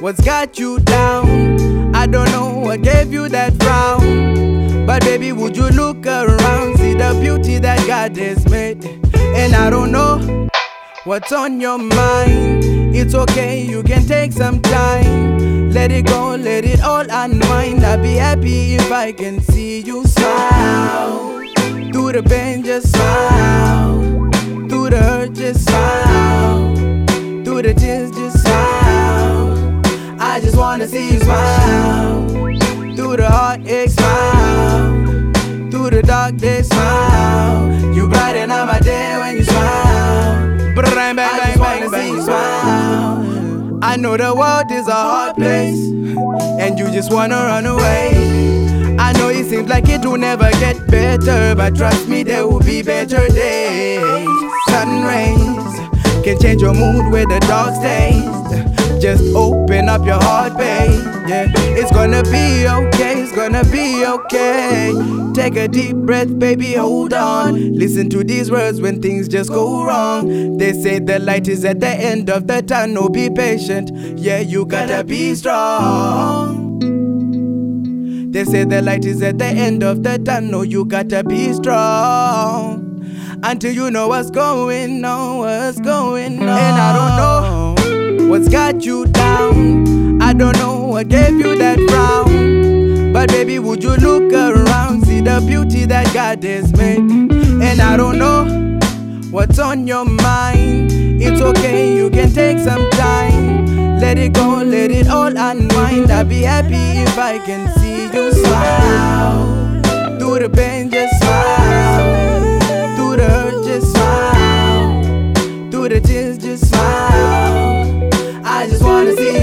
What's got you down? I don't know what gave you that frown. But baby, would you look around? See the beauty that God has made. And I don't know what's on your mind. It's okay, you can take some time. Let it go, let it all unwind. I'll be happy if I can see you smile. Through the pain, just smile. Through the hurt, just smile. Smile. Through the heartache, smile. Through the dark days, smile. You brighten up my day when you smile. Bang, bang, I just bang, wanna bang, see you smile. I know the world is a hard place, and you just wanna run away. I know it seems like it will never get better, but trust me, there will be better days. Sun rays can change your mood with the dark stays. Just open up your heart, babe. Yeah, it's gonna be okay, it's gonna be okay. Take a deep breath, baby, hold on. Listen to these words when things just go wrong. They say the light is at the end of the tunnel, be patient. Yeah, you gotta be strong. They say the light is at the end of the tunnel, you gotta be strong. Until you know what's going on, what's going on. And I don't know what's you down. I don't know what gave you that frown. But baby, would you look around, see the beauty that God has made? And I don't know what's on your mind. It's okay, you can take some time. Let it go, let it all unwind. I'll be happy if I can see you smile. Through the pain, just wanna see